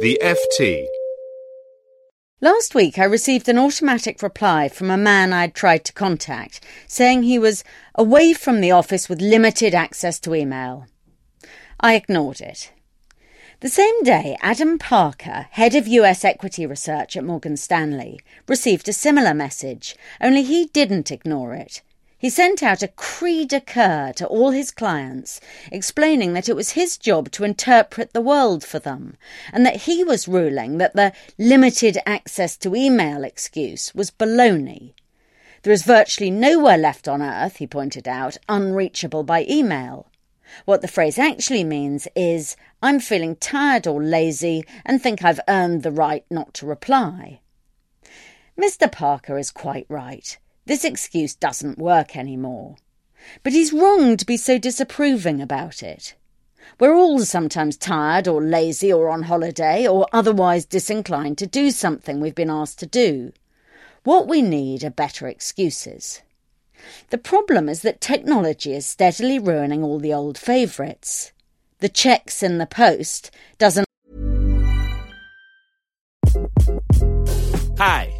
The FT. Last week, I received an automatic reply from a man I'd tried to contact, saying he was away from the office with limited access to email. I ignored it. The same day, Adam Parker, head of US equity research at Morgan Stanley, received a similar message, only he didn't ignore it. He sent out a cri de coeur to all his clients, explaining that it was his job to interpret the world for them, and that he was ruling that the limited access to email excuse was baloney. There is virtually nowhere left on earth, he pointed out, unreachable by email. What the phrase actually means is, I'm feeling tired or lazy and think I've earned the right not to reply. Mr. Parker is quite right. This excuse doesn't work anymore. But he's wrong to be so disapproving about it. We're all sometimes tired or lazy or on holiday or otherwise disinclined to do something we've been asked to do. What we need are better excuses. The problem is that technology is steadily ruining all the old favourites. The checks in the post doesn't. Hi,